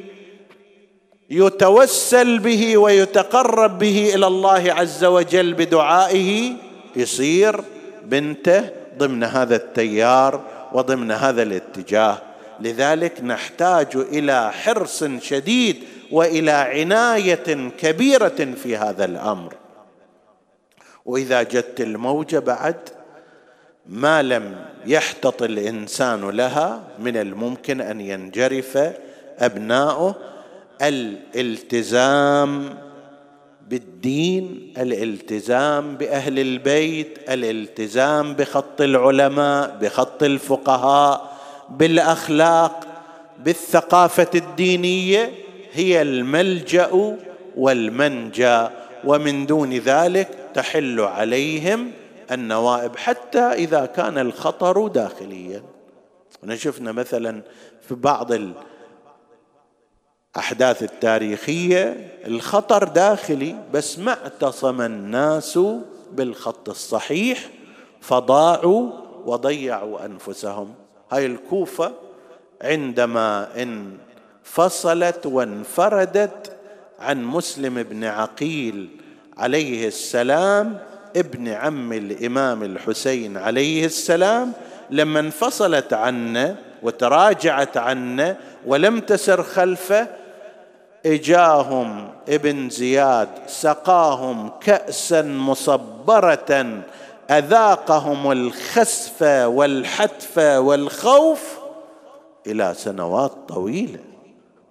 A: يتوسل به ويتقرب به إلى الله عز وجل بدعائه يصير بنته ضمن هذا التيار وضمن هذا الاتجاه. لذلك نحتاج إلى حرص شديد وإلى عناية كبيرة في هذا الأمر. وإذا جت الموجه بعد ما لم يحتط الإنسان لها من الممكن أن ينجرف أبناؤه. الالتزام بالدين الالتزام بأهل البيت الالتزام بخط العلماء بخط الفقهاء بالأخلاق بالثقافة الدينية هي الملجأ والمنجأ. ومن دون ذلك تحل عليهم النوائب حتى إذا كان الخطر داخليا. شفنا مثلا في بعض الاحداث التاريخية الخطر داخلي بس ما اعتصم الناس بالخط الصحيح فضاعوا وضيعوا أنفسهم. هاي الكوفة عندما انفصلت وانفردت عن مسلم بن عقيل عليه السلام ابن عم الإمام الحسين عليه السلام لما انفصلت عنه وتراجعت عنه ولم تسر خلفه إجاهم ابن زياد سقاهم كأسا مصبرة أذاقهم الخسف والحتف والخوف إلى سنوات طويلة.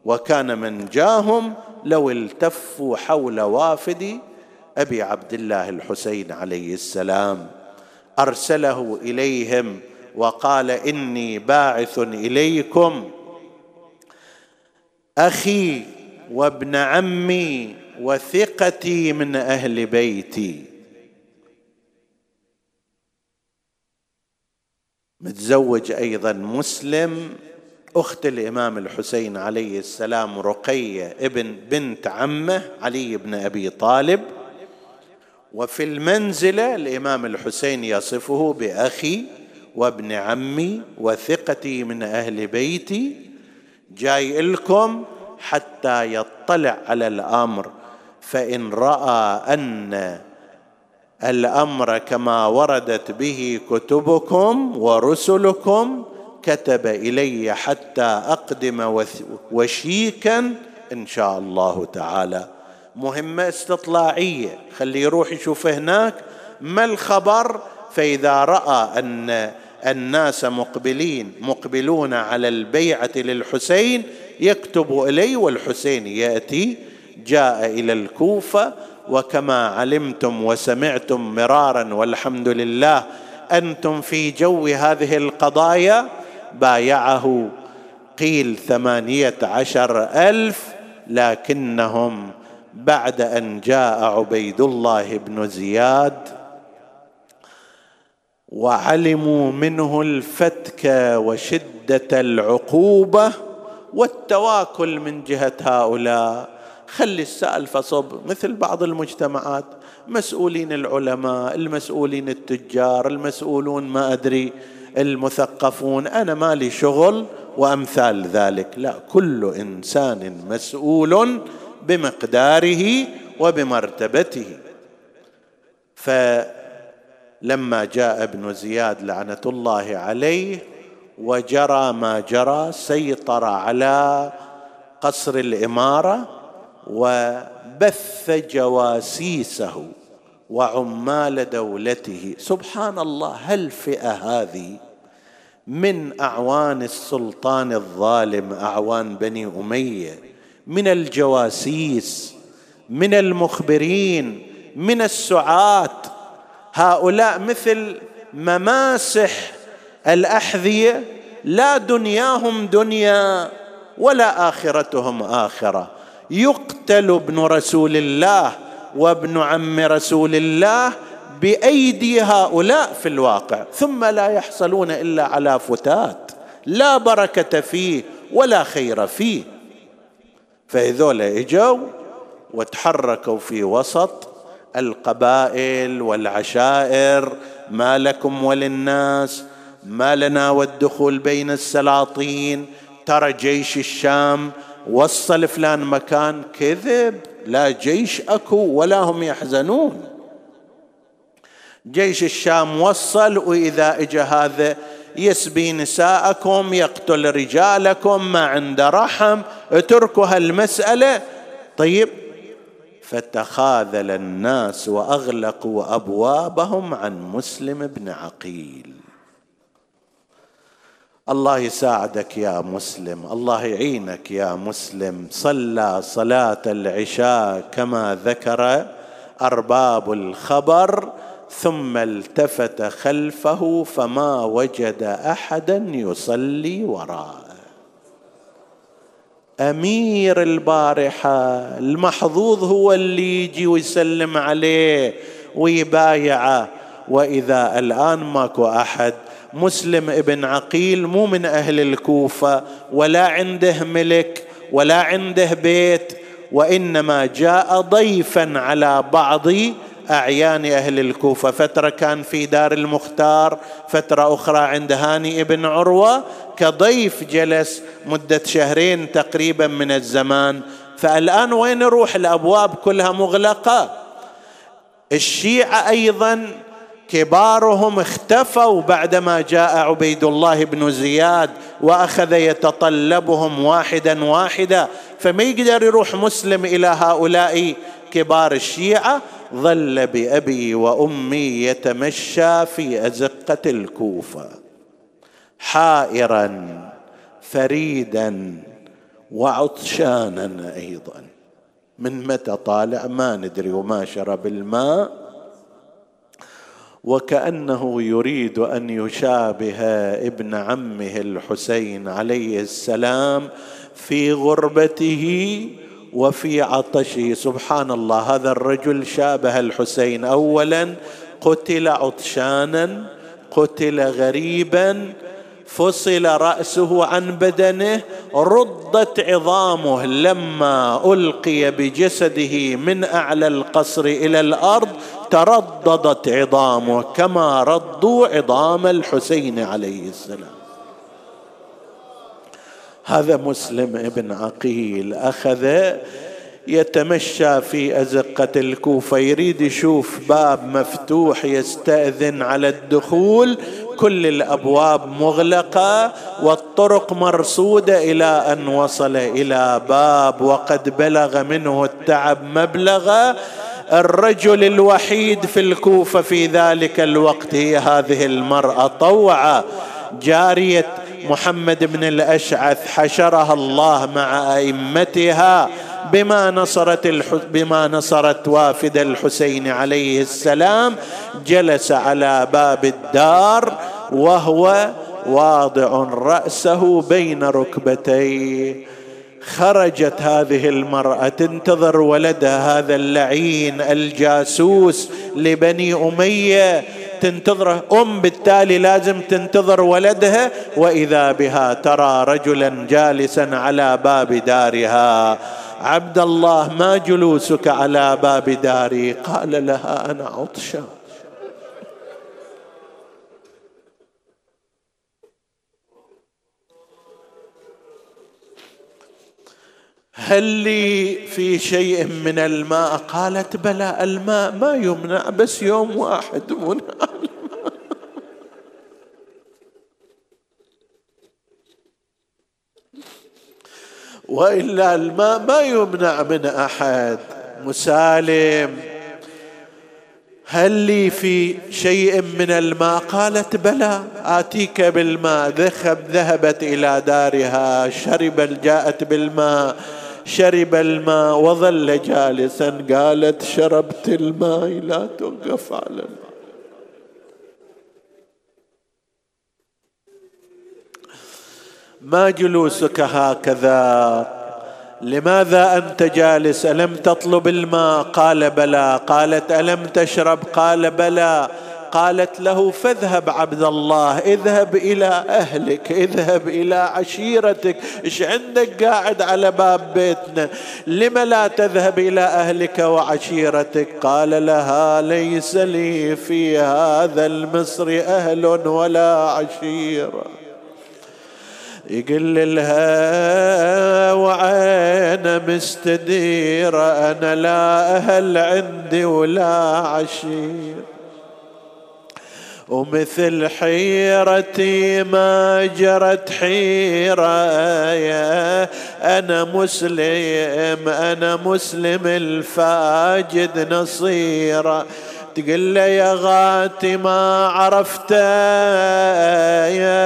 A: وكان من جاهم لو التفوا حول وافد أبي عبد الله الحسين عليه السلام. أرسله إليهم وقال إني باعث إليكم أخي وابن عمي وثقتي من أهل بيتي. متزوج أيضا مسلم أخت الإمام الحسين عليه السلام رقية ابن بنت عمه علي بن أبي طالب. وفي المنزلة الإمام الحسين يصفه بأخي وابن عمي وثقتي من أهل بيتي. جاي لكم حتى يطلع على الأمر فإن رأى أن الأمر كما وردت به كتبكم ورسلكم كتب إلي حتى أقدم وشيكا إن شاء الله تعالى. مهمة استطلاعية خليه يروح يشوف هناك. ما الخبر؟ فإذا رأى أن الناس مقبلين مقبلون على البيعة للحسين يكتب إلي والحسين يأتي جاء إلى الكوفة وكما علمتم وسمعتم مرارا والحمد لله أنتم في جو هذه القضايا بايعه قيل ثمانية عشر ألف لكنهم بعد أن جاء عبيد الله بن زياد وعلموا منه الفتك وشدة العقوبة والتواكل من جهة هؤلاء. خلي السألفة صب مثل بعض المجتمعات. مسؤولين العلماء المسؤولين التجار المسؤولون ما أدري المثقفون. أنا مالي شغل وأمثال ذلك. لا كل إنسان مسؤول بمقداره وبمرتبته. فلما جاء ابن زياد لعنة الله عليه وجرى ما جرى سيطر على قصر الإمارة وبث جواسيسه وعمال دولته. سبحان الله هالفئة هذه من أعوان السلطان الظالم أعوان بني أمية من الجواسيس من المخبرين من السعاة. هؤلاء مثل مماسح الأحذية لا دنياهم دنيا ولا آخرتهم آخرة. يقتل ابن رسول الله وابن عم رسول الله بأيدي هؤلاء في الواقع. ثم لا يحصلون إلا على فتات لا بركة فيه ولا خير فيه. فهذول إجوا وتحركوا في وسط القبائل والعشائر ما لكم وللناس ما لنا والدخول بين السلاطين ترى جيش الشام وصل فلان مكان كذب لا جيش أكو ولا هم يحزنون. جيش الشام وصل وإذا اجى هذا يسبي نساءكم يقتل رجالكم ما عنده رحم اتركوا هالمسألة. طيب فتخاذل الناس وأغلقوا أبوابهم عن مسلم بن عقيل. الله يساعدك يا مسلم الله يعينك يا مسلم. صلى صلاة العشاء كما ذكر أرباب الخبر ثم التفت خلفه فما وجد أحدا يصلي وراءه. أمير البارحة المحظوظ هو اللي يجي ويسلم عليه ويبايعه. وإذا الآن ماكو أحد مسلم ابن عقيل مو من أهل الكوفة ولا عنده ملك ولا عنده بيت وإنما جاء ضيفا على بعض أعيان أهل الكوفة. فترة كان في دار المختار فترة أخرى عند هاني ابن عروة. كضيف جلس مدة شهرين تقريبا من الزمان. فالآن وين نروح الأبواب كلها مغلقة؟ الشيعة أيضا كبارهم اختفوا بعدما جاء عبيد الله بن زياد وأخذ يتطلبهم واحدا واحدا. فما يقدر يروح مسلم إلى هؤلاء كبار الشيعة؟ ظل بأبي وأمي يتمشى في أزقة الكوفة حائرا فريدا وعطشانا أيضا. من متى طالع؟ ما ندري وما شرب الماء. وكأنه يريد أن يشابه ابن عمه الحسين عليه السلام في غربته وفي عطشه. سبحان الله هذا الرجل شابه الحسين اولا قتل عطشانا قتل غريبا فصل رأسه عن بدنه ردت عظامه لما ألقي بجسده من أعلى القصر إلى الأرض. ترددت عظامه كما ردوا عظام الحسين عليه السلام. هذا مسلم ابن عقيل أخذ يتمشى في أزقة الكوفة يريد يشوف باب مفتوح يستأذن على الدخول كل الأبواب مغلقة والطرق مرصودة إلى أن وصل إلى باب وقد بلغ منه التعب مبلغا. الرجل الوحيد في الكوفة في ذلك الوقت هي هذه المرأة طوعة جارية محمد بن الأشعث حشرها الله مع أئمتها بما نصرت الح... بما نصرت وافد الحسين عليه السلام جلس على باب الدار وهو واضع رأسه بين ركبتيه. خرجت هذه المرأة تنتظر ولدها هذا اللعين الجاسوس لبني أمية. تنتظره أم بالتالي لازم تنتظر ولدها. وإذا بها ترى رجلا جالسا على باب دارها. عبد الله ما جلوسك على باب داري؟ قال لها أنا عطشان. هل لي في شيء من الماء؟ قالت بلى الماء ما يمنع بس يوم واحد منع وإلا الماء ما يمنع من أحد. مسالم هل لي في شيء من الماء؟ قالت بلى آتيك بالماء ذهب ذهبت إلى دارها شرب جاءت بالماء. شرب الماء وظل جالسا. قالت شربت الماء لا توقف على الماء. ما جلوسك هكذا؟ لماذا أنت جالس؟ ألم تطلب الماء؟ قال بلى. قالت ألم تشرب؟ قال بلى. قالت له فاذهب عبد الله اذهب إلى أهلك اذهب إلى عشيرتك إيش عندك قاعد على باب بيتنا؟ لم لا تذهب إلى أهلك وعشيرتك؟ قال لها ليس لي في هذا المصر أهل ولا عشيرة. يقول لها وعين مستديرة أنا لا أهل عندي ولا عشير ومثل حيرتي ما جرت حيرة أنا مسلم أنا مسلم الفاجد نصيرة تقول له يا غاتي ما عرفت. يا ياك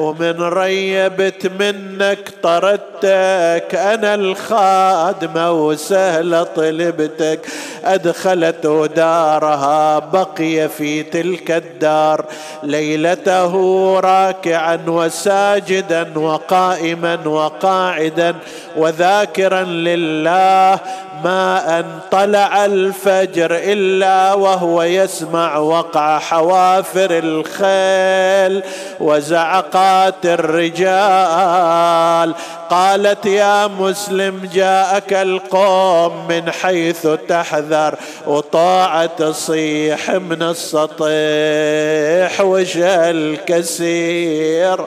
A: ومن ريبت منك طردتك. أنا الخادمة وسهلة طلبتك. أدخلته دارها بقي في تلك الدار. ليلته راكعا وساجدا وقائما وقاعدا وذاكرا لله. ما ان طلع الفجر إلا وهو يسمع وقع حوافر الخيل وزعقات الرجال. قالت يا مسلم جاءك القوم من حيث تحذر وطاعة تصيح من السطيح وش الكثير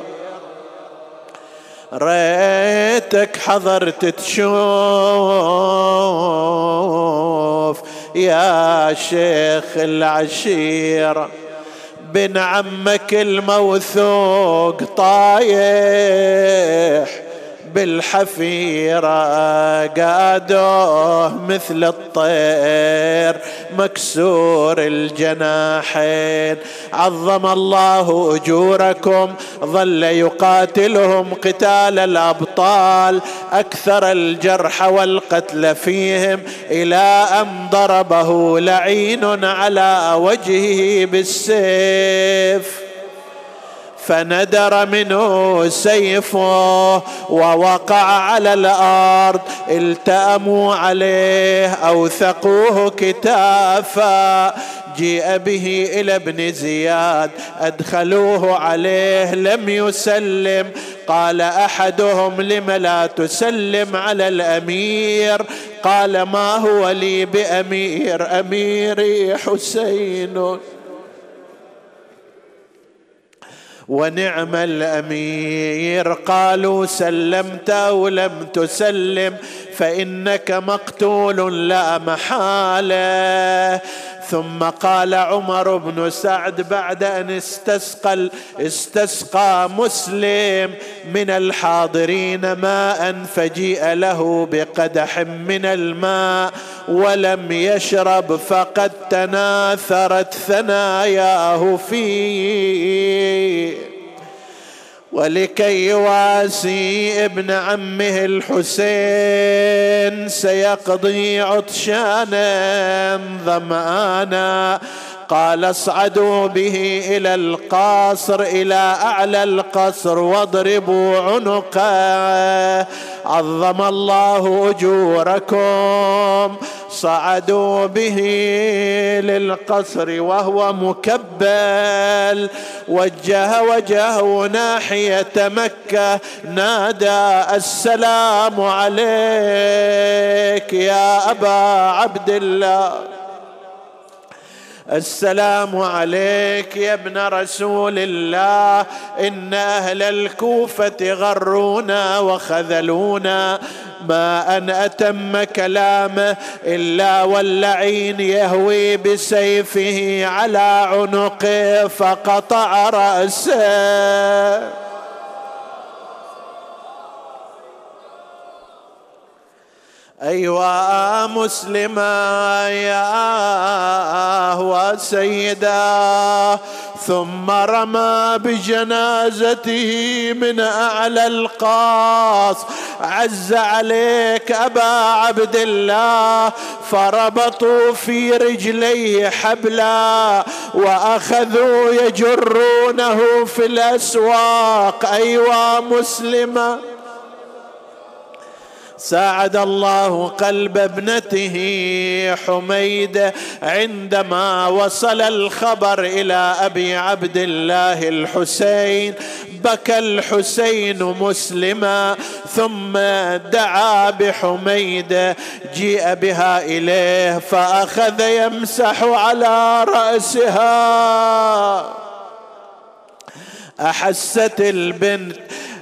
A: ريتك حضرت تشوف يا شيخ العشيره بن عمك الموثوق طايح. بالحفيرة قادوه مثل الطير مكسور الجناحين. عظم الله أجوركم ظل يقاتلهم قتال الأبطال. أكثر الجرح والقتل فيهم إلى أن ضربه لعين على وجهه بالسيف. فندر منه سيفه ووقع على الأرض. التأموا عليه اوثقوه كتافا. جيء به إلى ابن زياد. أدخلوه عليه لم يسلم. قال أحدهم لم لا تسلم على الأمير؟ قال ما هو لي بأمير؟ أميري حسين. ونعم الأمير. قالوا سلمت أو لم تسلم فإنك مقتول لا محالة. ثم قال عمر بن سعد بعد أن استسقى استسقى مسلم من الحاضرين ماء فجيء له بقدح من الماء ولم يشرب فقد تناثرت ثناياه فيه. ولكي يواسي ابن عمه الحسين سيقضي عطشانا ظمآنا قال اصعدوا به إلى القصر إلى أعلى القصر واضربوا عنقه. عظم الله أجوركم. صعدوا به للقصر وهو مكبل. وجه وجهه ناحية مكة. نادى السلام عليك يا أبا عبد الله. السلام عليك يا ابن رسول الله. إن أهل الكوفة غرونا وخذلونا. ما أن أتم كلامه إلا واللعين يهوي بسيفه على عنقه فقطع رأسه. أيوا مسلما يا وسيدا ثم رمى بجنازته من أعلى القاص. عز عليك أبا عبد الله. فربطوا في رجليه حبلا وأخذوا يجرونه في الأسواق. أيوا مسلما ساعد الله قلب ابنته حميد عندما وصل الخبر إلى أبي عبد الله الحسين. بكى الحسين مسلما ثم دعا بحميد جيء بها إليه فأخذ يمسح على رأسها. أحست البنت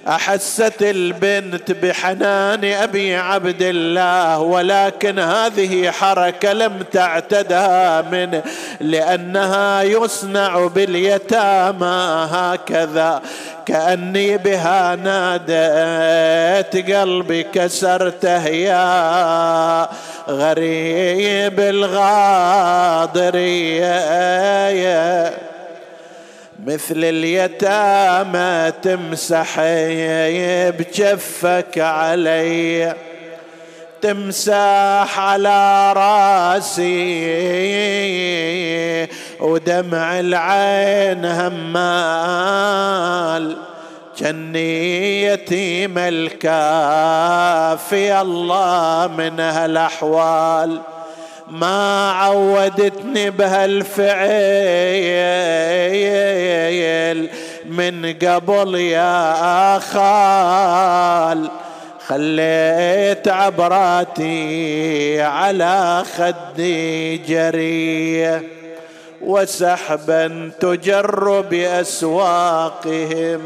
A: أحست البنت بحنان أبي عبد الله ولكن هذه حركة لم تعتدها منه لأنها يصنع باليتامى. هكذا كأني بها ناديت قلبي كسرته يا غريب الغاضرية. مثل اليتامى تمسح بجفك علي. تمسح على راسي ودمع العين همال. جني يتيم الكافي الله من هالأحوال. ما عودتني بهالفعل من قبل يا خال. خليت عبراتي على خدي جريه وسحبا تجر بأسواقهم.